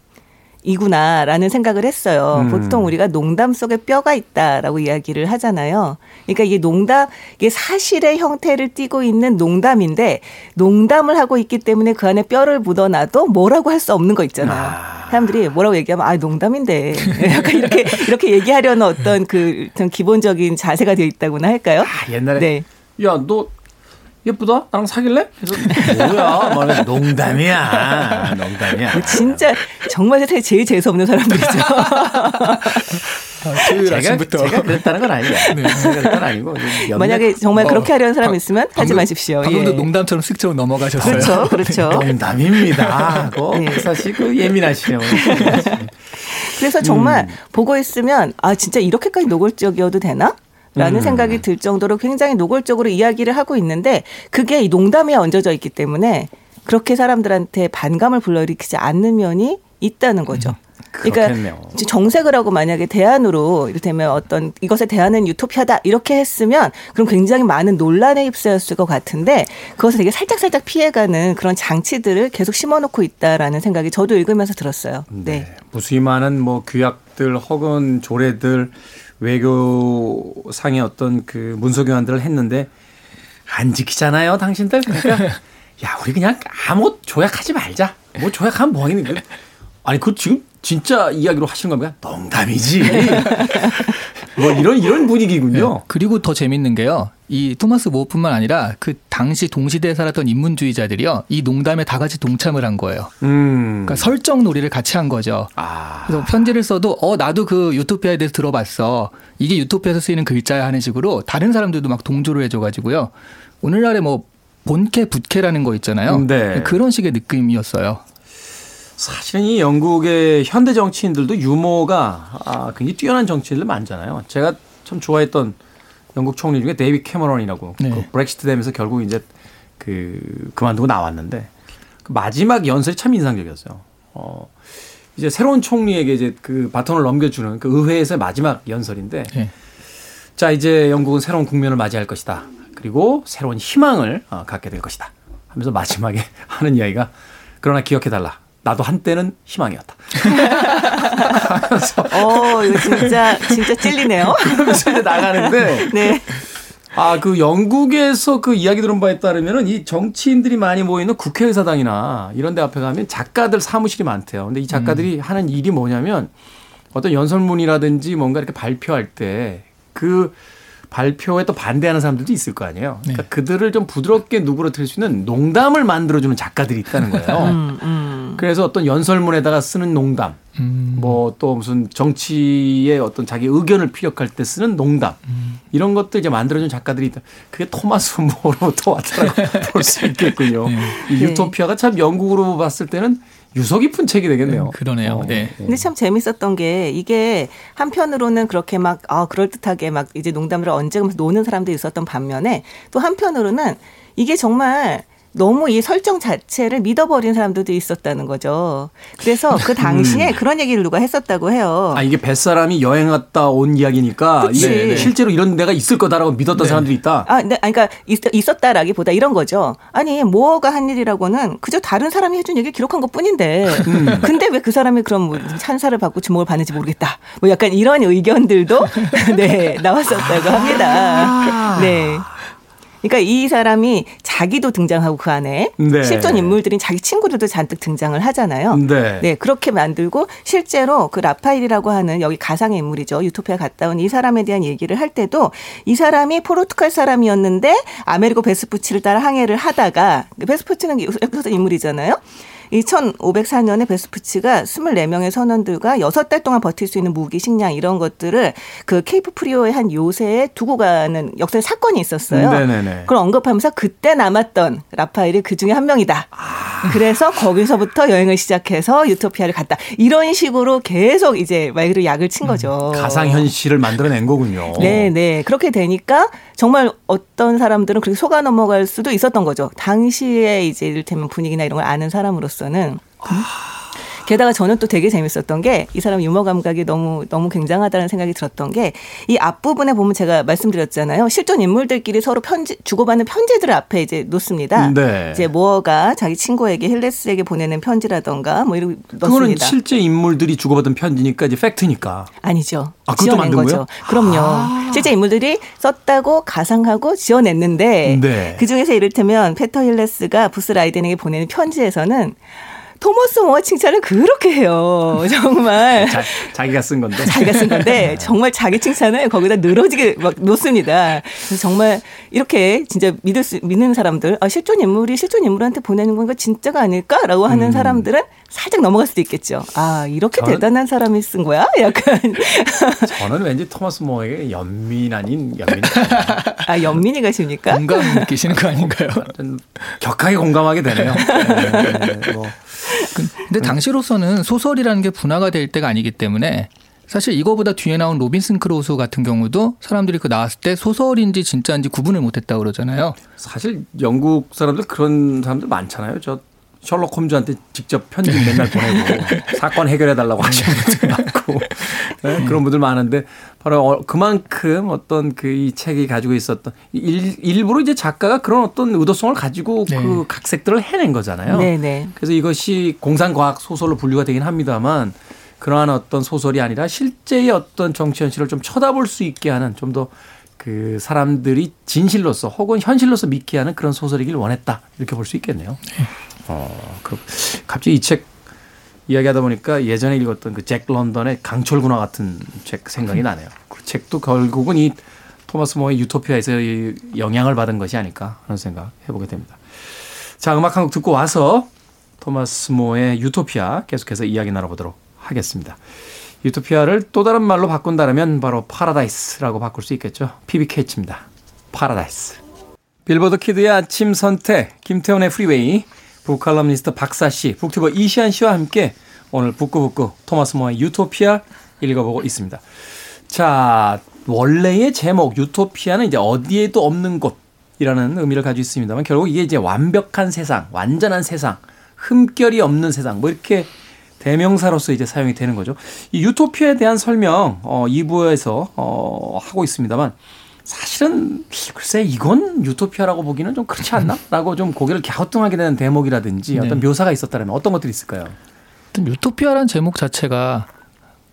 이구나라는 생각을 했어요. 음. 보통 우리가 농담 속에 뼈가 있다라고 이야기를 하잖아요. 그러니까 이게 농담, 이게 사실의 형태를 띠고 있는 농담인데 농담을 하고 있기 때문에 그 안에 뼈를 묻어놔도 뭐라고 할 수 없는 거 있잖아요. 아. 사람들이 뭐라고 얘기하면 아 농담인데 약간 이렇게 이렇게 얘기하려는 어떤 그 기본적인 자세가 되어 있다고나 할까요? 아, 옛날에 네. 야너 예쁘다? 나랑 사귈래? 그래서 뭐야? 말해 농담이야. 농담이야. 진짜 정말 세상에 제일 재수 없는 사람들이죠. 제가, 제가 그랬다는 건 아니에요. 네. 그랬다는 아니고. 만약에 정말 어, 그렇게 하려는 사람 있으면 방금, 하지 마십시오. 방금도 예. 농담처럼 쓱쩍 넘어가셨어요. 그렇죠. 그렇죠. 농담입니다. 네. 사실 그 예민하시네요. 그래서 정말 음. 보고 있으면 아 진짜 이렇게까지 노골적이어도 되나? 라는 음. 생각이 들 정도로 굉장히 노골적으로 이야기를 하고 있는데 그게 이 농담에 얹어져 있기 때문에 그렇게 사람들한테 반감을 불러일으키지 않는 면이 있다는 거죠. 음. 그러니까 정색을 하고 만약에 대안으로 이를테면 어떤 이것에 대안은 유토피아다 이렇게 했으면 그럼 굉장히 많은 논란에 휩싸였을 것 같은데 그것을 되게 살짝 살짝 피해가는 그런 장치들을 계속 심어놓고 있다라는 생각이 저도 읽으면서 들었어요. 네. 네. 무수히 많은 뭐 규약들 혹은 조례들 외교상의 어떤 그 문서 교환들을 했는데 안 지키잖아요, 당신들. 그러니까 야, 우리 그냥 아무 조약하지 말자. 뭐 조약하면 뭐 하겠니? 아니, 그 지금 진짜 이야기로 하시는 겁니까? 농담이지. 뭐 이런 이런 분위기군요. 네. 그리고 더 재밌는 게요. 이 토마스 모어뿐만 아니라 그 당시 동시대에 살았던 인문주의자들이요. 이 농담에 다 같이 동참을 한 거예요. 음. 그러니까 설정 놀이를 같이 한 거죠. 아. 그래서 편지를 써도 어 나도 그 유토피아에 대해서 들어봤어. 이게 유토피아에서 쓰이는 글자야 하는 식으로 다른 사람들도 막 동조를 해줘 가지고요. 오늘날에 뭐 본캐 부캐라는 거 있잖아요. 네. 그런 식의 느낌이었어요. 사실은 이 영국의 현대 정치인들도 유머가 아, 굉장히 뛰어난 정치인들 많잖아요. 제가 참 좋아했던 영국 총리 중에 데이비드 캐머런이라고 네. 그 브렉시트 되면서 결국 이제 그 그만두고 나왔는데 그 마지막 연설이 참 인상적이었어요. 어, 이제 새로운 총리에게 이제 그 바톤을 넘겨주는 그 의회에서의 마지막 연설인데 네. 자 이제 영국은 새로운 국면을 맞이할 것이다. 그리고 새로운 희망을 어, 갖게 될 것이다. 하면서 마지막에 하는 이야기가 그러나 기억해 달라. 나도 한때는 희망이었다. 어, 이거 진짜, 진짜 찔리네요. 그러면서 이제 나가는데. 네. 아, 그 영국에서 그 이야기 들은 바에 따르면은 이 정치인들이 많이 모이는 국회의사당이나 이런 데 앞에 가면 작가들 사무실이 많대요. 근데 이 작가들이 음. 하는 일이 뭐냐면 어떤 연설문이라든지 뭔가 이렇게 발표할 때그 발표에 또 반대하는 사람들도 있을 거 아니에요. 그러니까 네. 그들을 좀 부드럽게 누그러뜨릴 수 있는 농담을 만들어주는 작가들이 있다는 거예요. 음, 음. 그래서 어떤 연설문에다가 쓰는 농담, 음. 뭐또 무슨 정치의 어떤 자기 의견을 피력할 때 쓰는 농담, 음. 이런 것들 이제 만들어준 작가들이 있다. 그게 토마스 모로부터 왔다고 볼 수 있겠군요. 네. 이 유토피아가 참 영국으로 봤을 때는 유서 깊은 책이 되겠네요. 음, 그러네요. 어, 네. 근데 참 재밌었던 게 이게 한편으로는 그렇게 막 아, 그럴듯하게 막 이제 농담을 언제금 노는 사람도 있었던 반면에 또 한편으로는 이게 정말 너무 이 설정 자체를 믿어버린 사람들도 있었다는 거죠. 그래서 그 당시에 음. 그런 얘기를 누가 했었다고 해요. 아 이게 뱃사람이 여행 갔다 온 이야기니까 이게 실제로 이런 데가 있을 거다라고 믿었던 네. 사람들이 있다. 아, 네, 그러니까 있, 었다라기보다 이런 거죠. 아니 모어가 한 일이라고는 그저 다른 사람이 해준 얘기 를 기록한 것 뿐인데, 음. 근데 왜 그 사람이 그럼 뭐 찬사를 받고 주목을 받는지 모르겠다. 뭐 약간 이런 의견들도 네 나왔었다고 합니다. 아. 네. 그러니까 이 사람이 자기도 등장하고 그 안에 네. 실존 인물들인 자기 친구들도 잔뜩 등장을 하잖아요. 네. 네. 그렇게 만들고 실제로 그 라파일이라고 하는 여기 가상의 인물이죠. 유토피아 갔다 온 이 사람에 대한 얘기를 할 때도 이 사람이 포르투갈 사람이었는데 아메리고 베스푸치를 따라 항해를 하다가 베스푸치는 여기서 인물이잖아요. 2504년에 베스푸치가 24명의 선원들과 6달 동안 버틸 수 있는 무기, 식량 이런 것들을 그 케이프 프리오의 한 요새에 두고 가는 역사의 사건이 있었어요. 네네네. 그걸 언급하면서 그때 남았던 라파엘이 그 중에 한 명이다. 아. 그래서 거기서부터 여행을 시작해서 유토피아를 갔다. 이런 식으로 계속 이제 말 그대로 약을 친 거죠. 음, 가상 현실을 만들어낸 거군요. 네 네. 그렇게 되니까 정말 어떤 사람들은 그렇게 속아 넘어갈 수도 있었던 거죠. 당시에 이제 이를테면 분위기나 이런 걸 아는 사람으로서는. 게다가 저는 또 되게 재밌었던 게 이 사람 유머 감각이 너무 너무 굉장하다는 생각이 들었던 게 이 앞부분에 보면 제가 말씀드렸잖아요. 실존 인물들끼리 서로 편지 주고받는 편지들을 앞에 이제 놓습니다. 네. 이제 모어가 자기 친구에게 힐레스에게 보내는 편지라던가 뭐 이런 그거는. 실제 인물들이 주고받은 편지니까 이제 팩트니까. 아니죠. 아, 그것도 만든 거죠. 거예요? 그럼요. 아. 실제 인물들이 썼다고 가상하고 지어냈는데 네. 그 중에서 이를테면 페터 힐레스가 부스 라이덴에게 보내는 편지에서는 토머스 모어 칭찬을 그렇게 해요. 정말. 자, 기가쓴 건데. 자기가 쓴 건데 정말 자기 칭찬을 거기다 늘어지게 막 놓습니다. 그래서 정말 이렇게 진짜 믿을 수 믿는 사람들, 아 실존 인물이 실존 인물한테 보내는 건가 진짜가 아닐까라고 하는 음. 사람들은 살짝 넘어갈 수도 있겠죠. 아 이렇게 저는, 대단한 사람이 쓴 거야? 약간. 저는 왠지 토머스 모어에게 연민 아닌 연민. 아 연민이 가십니까? 공감 느끼시는 거 아닌가요? 격하게 공감하게 되네요. 네, 네, 네, 뭐. 근데 당시로서는 소설이라는 게 분화가 될 때가 아니기 때문에 사실 이거보다 뒤에 나온 로빈슨 크루소 같은 경우도 사람들이 그 나왔을 때 소설인지 진짜인지 구분을 못했다 그러잖아요. 사실 영국 사람들 그런 사람들 많잖아요. 저 셜록 홈즈한테 직접 편지 맨날 보내고 사건 해결해 달라고 하시는 분들 많고 네, 그런 분들 많은데 바로 어, 그만큼 어떤 그 이 책이 가지고 있었던 일, 일부러 이제 작가가 그런 어떤 의도성을 가지고 네. 그 각색들을 해낸 거잖아요. 네네. 네. 그래서 이것이 공상과학 소설로 분류가 되긴 합니다만 그러한 어떤 소설이 아니라 실제의 어떤 정치 현실을 좀 쳐다볼 수 있게 하는 좀더 그 사람들이 진실로서 혹은 현실로서 믿게 하는 그런 소설이길 원했다 이렇게 볼 수 있겠네요. 네. 어, 그 갑자기 이 책 이야기하다 보니까 예전에 읽었던 그 잭 런던의 강철 군화 같은 책 생각이 나네요. 그 책도 결국은 이 토마스 모의 유토피아에서 영향을 받은 것이 아닐까 하는 생각 해보게 됩니다. 자, 음악 한 곡 듣고 와서 토마스 모어의 유토피아 계속해서 이야기 나눠보도록 하겠습니다. 유토피아를 또 다른 말로 바꾼다면 바로 파라다이스라고 바꿀 수 있겠죠. PBK치입니다. 파라다이스. 빌보드 키드의 아침 선택, 김태훈의 프리웨이, 북칼럼니스트 박사 씨, 북튜버 이시한 씨와 함께 오늘 북구북구 토마스 모어의 유토피아 읽어보고 있습니다. 자, 원래의 제목 유토피아는 이제 어디에도 없는 곳이라는 의미를 가지고 있습니다만 결국 이게 이제 완벽한 세상, 완전한 세상, 흠결이 없는 세상 뭐 이렇게 대명사로서 이제 사용이 되는 거죠. 이 유토피아에 대한 설명 어 2부에서 어 하고 있습니다만 사실은 글쎄 이건 유토피아라고 보기는 좀 그렇지 않나?라고 좀 고개를 갸우뚱하게 되는 대목이라든지 네. 어떤 묘사가 있었다면 어떤 것들이 있을까요? 유토피아라는 제목 자체가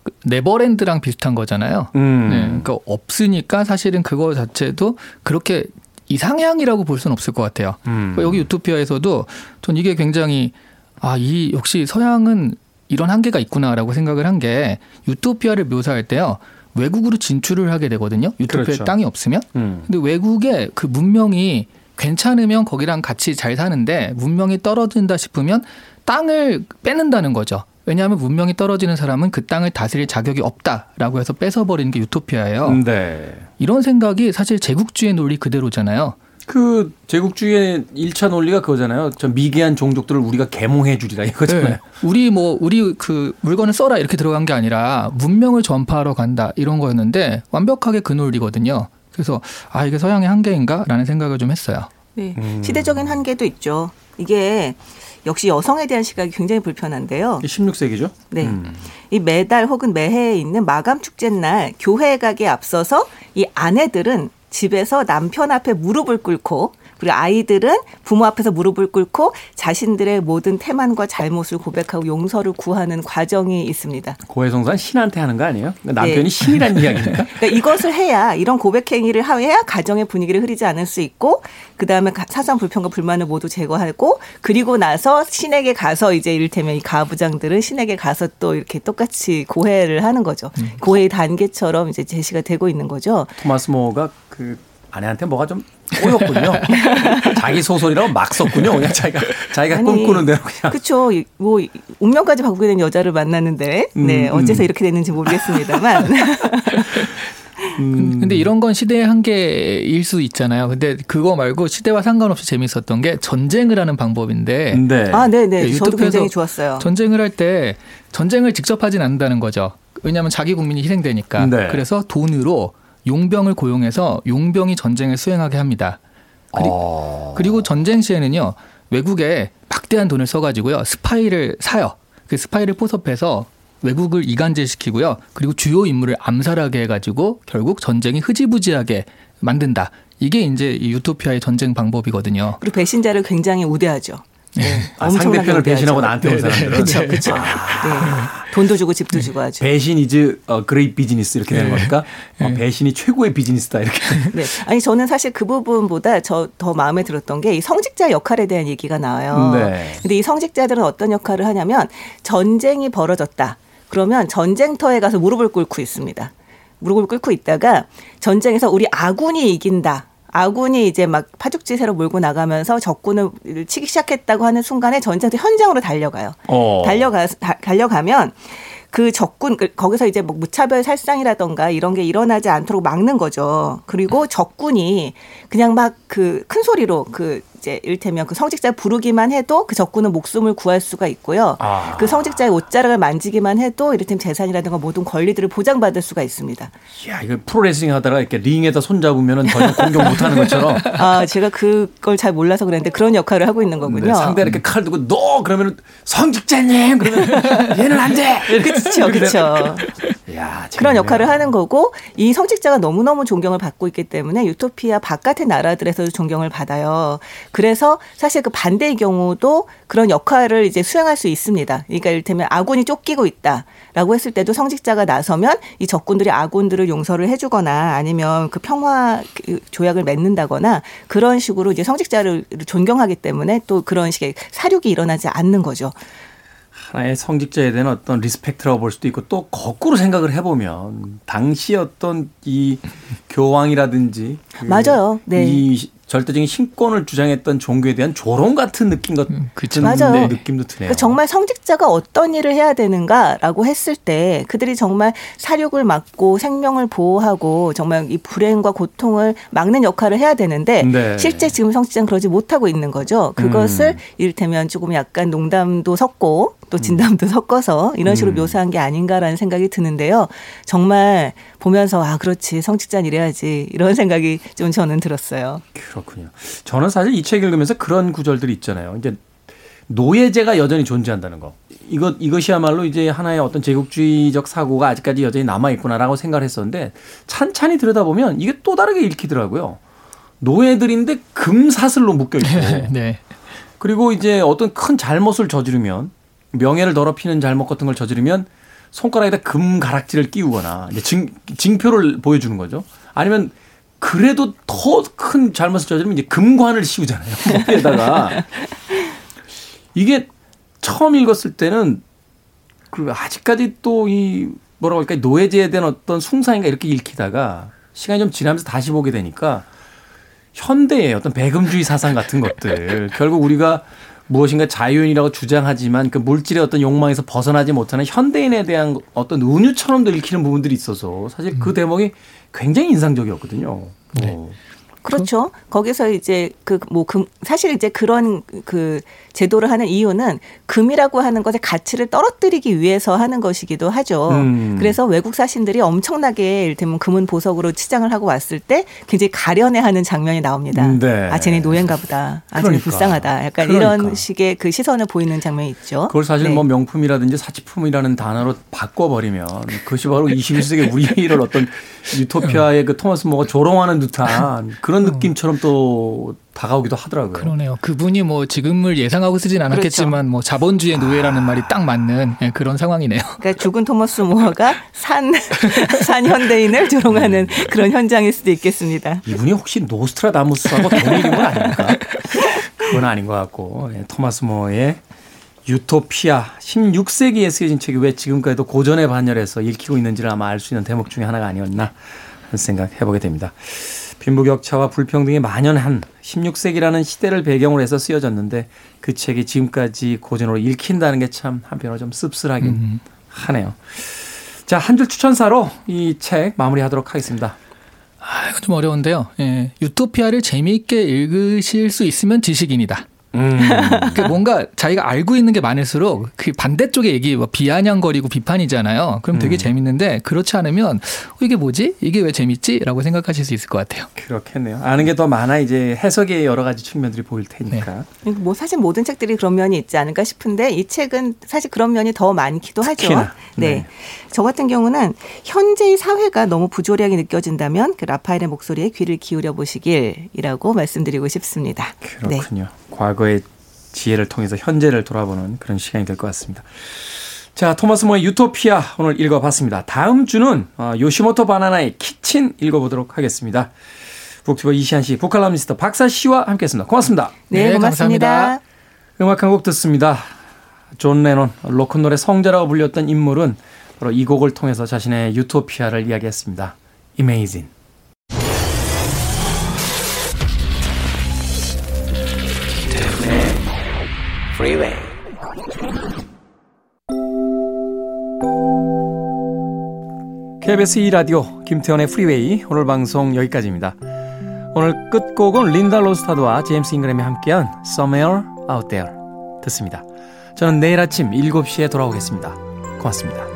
그 네버랜드랑 비슷한 거잖아요. 음. 네, 그러니까 없으니까 사실은 그거 자체도 그렇게 이상향이라고 볼 수는 없을 것 같아요. 음. 그러니까 여기 유토피아에서도 전 이게 굉장히 아, 이 역시 서양은 이런 한계가 있구나라고 생각을 한 게 유토피아를 묘사할 때요. 외국으로 진출을 하게 되거든요. 유토피아에 그렇죠. 땅이 없으면. 음. 근데 외국의 그 문명이 괜찮으면 거기랑 같이 잘 사는데 문명이 떨어진다 싶으면 땅을 빼는다는 거죠. 왜냐하면 문명이 떨어지는 사람은 그 땅을 다스릴 자격이 없다라고 해서 뺏어버리는 게 유토피아예요. 네. 이런 생각이 사실 제국주의 논리 그대로잖아요. 그 제국주의의 1차 논리가 그거잖아요. 저 미개한 종족들을 우리가 계몽해 주리라 이거잖아요. 네. 우리 뭐 우리 그 물건을 써라 이렇게 들어간 게 아니라 문명을 전파하러 간다 이런 거였는데 완벽하게 그 논리거든요. 그래서 아 이게 서양의 한계인가라는 생각을 좀 했어요. 네. 음. 시대적인 한계도 있죠. 이게 역시 여성에 대한 시각이 굉장히 불편한데요. 16세기죠? 네. 음. 이 매달 혹은 매해에 있는 마감 축제 날 교회에 가기에 앞서서 이 아내들은 집에서 남편 앞에 무릎을 꿇고 그리고 아이들은 부모 앞에서 무릎을 꿇고 자신들의 모든 태만과 잘못을 고백하고 용서를 구하는 과정이 있습니다. 고해성사는 신한테 하는 거 아니에요? 그러니까 남편이 네. 신이란 이야기입니까? 그러니까 이것을 해야 이런 고백 행위를 해야 가정의 분위기를 흐리지 않을 수 있고 그 다음에 사상 불평과 불만을 모두 제거하고 그리고 나서 신에게 가서 이제 이를테면 이 가부장들은 신에게 가서 또 이렇게 똑같이 고해를 하는 거죠. 음. 고해의 단계처럼 이제 제시가 되고 있는 거죠. 토마스 모어가 그 아내한테 뭐가 좀 꼬였군요. 자기 소설이라고 막 썼군요. 그냥 자기가 자기가 아니, 꿈꾸는 대로 그냥. 그렇죠. 뭐 운명까지 바꾸게 된 여자를 만났는데 네 음, 어째서 음. 이렇게 됐는지 모르겠습니다만. 음. 근데 이런 건 시대의 한계일 수 있잖아요. 근데 그거 말고 시대와 상관없이 재밌었던 게 전쟁을 하는 방법인데. 네. 아, 네, 네. 저도 굉장히 좋았어요. 전쟁을 할 때 전쟁을 직접 하진 않는다는 거죠. 왜냐하면 자기 국민이 희생되니까. 네. 그래서 돈으로 용병을 고용해서 용병이 전쟁을 수행하게 합니다. 그리, 어... 그리고 전쟁 시에는요 외국에 막대한 돈을 써가지고요 스파이를 사요. 그 스파이를 포섭해서 외국을 이간질시키고요. 그리고 주요 인물을 암살하게 해가지고 결국 전쟁이 흐지부지하게 만든다. 이게 이제 유토피아의 전쟁 방법이거든요. 그리고 배신자를 굉장히 우대하죠. 네. 아, 상대편을 배신하고 나한테 온 사람들. 그렇죠, 그렇죠. 네. 돈도 주고 집도 주고 하죠. 배신 is a great business 이렇게 되는 네. 겁니까? 어, 배신이 최고의 비즈니스다 이렇게. 네. 아니 저는 사실 그 부분보다 저 더 마음에 들었던 게 이 성직자 역할에 대한 얘기가 나와요. 네. 근데 이 성직자들은 어떤 역할을 하냐면 전쟁이 벌어졌다. 그러면 전쟁터에 가서 무릎을 꿇고 있습니다. 무릎을 꿇고 있다가 전쟁에서 우리 아군이 이긴다. 아군이 이제 막 파죽지세로 몰고 나가면서 적군을 치기 시작했다고 하는 순간에 전쟁터 현장으로 달려가요. 어. 달려가 달려가면 그 적군 그 거기서 이제 뭐 무차별 살상이라던가 이런 게 일어나지 않도록 막는 거죠. 그리고 적군이 그냥 막 그 큰 소리로 그 이제 일테면 그 성직자 부르기만 해도 그 적군은 목숨을 구할 수가 있고요. 아. 그 성직자의 옷자락을 만지기만 해도 이를테면 재산이라든가 모든 권리들을 보장받을 수가 있습니다. 야 이거 프로레슬링 하다가 이렇게 링에다 손 잡으면은 전혀 공격 못하는 것처럼. 아 제가 그걸 잘 몰라서 그랬는데 그런 역할을 하고 있는 거군요. 네, 상대 이렇게 칼 들고 너 그러면은 성직자님 그러면 얘는 안 돼. 그렇죠, 그렇죠. 그런 역할을 하는 거고 이 성직자가 너무 너무 존경을 받고 있기 때문에 유토피아 바깥의 나라들에서도 존경을 받아요. 그래서 사실 그 반대의 경우도 그런 역할을 이제 수행할 수 있습니다. 그러니까 이를테면 아군이 쫓기고 있다라고 했을 때도 성직자가 나서면 이 적군들이 아군들을 용서를 해주거나 아니면 그 평화 그 조약을 맺는다거나 그런 식으로 이제 성직자를 존경하기 때문에 또 그런 식의 사륙이 일어나지 않는 거죠. 하나의 성직자에 대한 어떤 respect라고 볼 수도 있고 또 거꾸로 생각을 해보면 당시 어떤 이 교황이라든지 그 맞아요. 네. 이 절대적인 신권을 주장했던 종교에 대한 조롱 같은 느낌 같은 음, 맞아요. 느낌도 드네요. 그러니까 정말 성직자가 어떤 일을 해야 되는가라고 했을 때 그들이 정말 살육을 막고 생명을 보호하고 정말 이 불행과 고통을 막는 역할을 해야 되는데 네. 실제 지금 성직자는 그러지 못하고 있는 거죠. 그것을 음. 이를테면 조금 약간 농담도 섞고 또 진담도 음. 섞어서 이런 식으로 음. 묘사한 게 아닌가라는 생각이 드는데요. 정말 보면서 아 그렇지 성직자는 이래야지 이런 생각이 좀 저는 들었어요. 그렇군요. 저는 사실 이 책 읽으면서 그런 구절들이 있잖아요. 이제 노예제가 여전히 존재한다는 거. 이것 이것이야말로 이제 하나의 어떤 제국주의적 사고가 아직까지 여전히 남아 있구나라고 생각을 했었는데 찬찬히 들여다보면 이게 또 다르게 읽히더라고요. 노예들인데 금사슬로 묶여 있고. 네. 그리고 이제 어떤 큰 잘못을 저지르면 명예를 더럽히는 잘못 같은 걸 저지르면 손가락에다 금 가락지를 끼우거나 이제 징, 징표를 보여주는 거죠. 아니면 그래도 더 큰 잘못을 저지르면 이제 금관을 씌우잖아요. 머리에다가 이게 처음 읽었을 때는 그 아직까지 또 이 뭐라고 할까 노예제에 대한 어떤 숭상인가 이렇게 읽히다가 시간이 좀 지나면서 다시 보게 되니까 현대의 어떤 배금주의 사상 같은 것들 결국 우리가 무엇인가 자유인이라고 주장하지만 그 물질의 어떤 욕망에서 벗어나지 못하는 현대인에 대한 어떤 은유처럼도 읽히는 부분들이 있어서 사실 그 음. 대목이 굉장히 인상적이었거든요. 네. 어. 그렇죠. 거기서 이제 그 뭐 금 사실 이제 그런 그 제도를 하는 이유는 금이라고 하는 것의 가치를 떨어뜨리기 위해서 하는 것이기도 하죠. 음. 그래서 외국 사신들이 엄청나게 일테면 금은 보석으로 치장을 하고 왔을 때 굉장히 가련해하는 장면이 나옵니다. 네. 아 쟤네 노예인가 보다. 아 쟤네 그러니까. 불쌍하다. 약간 그러니까. 이런 식의 그 시선을 보이는 장면이 있죠. 그걸 사실 네. 뭐 명품이라든지 사치품이라는 단어로 바꿔버리면 그것이 바로 21세기 우리를 어떤 유토피아의 그 토마스 모어가 조롱하는 듯한 그런 어. 느낌처럼 또 다가오기도 하더라고요. 그러네요. 그분이 뭐 지금을 예상하고 쓰진 않았겠지만 그렇죠. 뭐 자본주의 노예라는 아. 말이 딱 맞는 네, 그런 상황이네요. 그러니까 죽은 토머스 모어가 산, 산 현대인을 조롱하는 그런 현장일 수도 있겠습니다. 이분이 혹시 노스트라다무스하고 동일인 건 아닙니까? 그건 아닌 것 같고 네, 토마스 모어의 유토피아 16세기에 쓰여진 책이 왜 지금까지도 고전에 반열해서 읽히고 있는지를 아마 알 수 있는 대목 중에 하나가 아니었나 하는 생각 해보게 됩니다. 빈부격차와 불평등이 만연한 16세기라는 시대를 배경으로 해서 쓰여졌는데 그 책이 지금까지 고전으로 읽힌다는 게 참 한편으로 좀 씁쓸하긴 음. 하네요. 자, 한 줄 추천사로 이 책 마무리하도록 하겠습니다. 아, 이거 좀 어려운데요. 예, 유토피아를 재미있게 읽으실 수 있으면 지식인이다. 음. 그 뭔가 자기가 알고 있는 게 많을수록 그 반대쪽의 얘기 뭐 비아냥거리고 비판이잖아요. 그럼 되게 음. 재밌는데 그렇지 않으면 어, 이게 뭐지? 이게 왜 재밌지?라고 생각하실 수 있을 것 같아요. 그렇겠네요. 아는 게 더 많아 이제 해석의 여러 가지 측면들이 보일 테니까. 네. 뭐 사실 모든 책들이 그런 면이 있지 않을까 싶은데 이 책은 사실 그런 면이 더 많기도 하죠. 네. 네. 저 같은 경우는 현재의 사회가 너무 부조리하게 느껴진다면 그 라파엘의 목소리에 귀를 기울여 보시길이라고 말씀드리고 싶습니다. 그렇군요. 네. 과거의 지혜를 통해서 현재를 돌아보는 그런 시간이 될 것 같습니다. 자, 토마스 모의 유토피아 오늘 읽어봤습니다. 다음 주는 어, 요시모토 바나나의 키친 읽어보도록 하겠습니다. 북튜버 이시안 씨, 북칼럼니스트 박사 씨와 함께했습니다. 고맙습니다. 네, 네 고맙습니다. 감사합니다. 음악 한 곡 듣습니다. 존 레논, 로큰롤의 성자라고 불렸던 인물은 바로 이 곡을 통해서 자신의 유토피아를 이야기했습니다. Imagine. KBS 2라디오 김태훈의 프리웨이 오늘 방송 여기까지입니다. 오늘 끝곡은 린다 로스타드와 제임스 잉그램이 함께한 Somewhere Out There 듣습니다. 저는 내일 아침 7시에 돌아오겠습니다. 고맙습니다.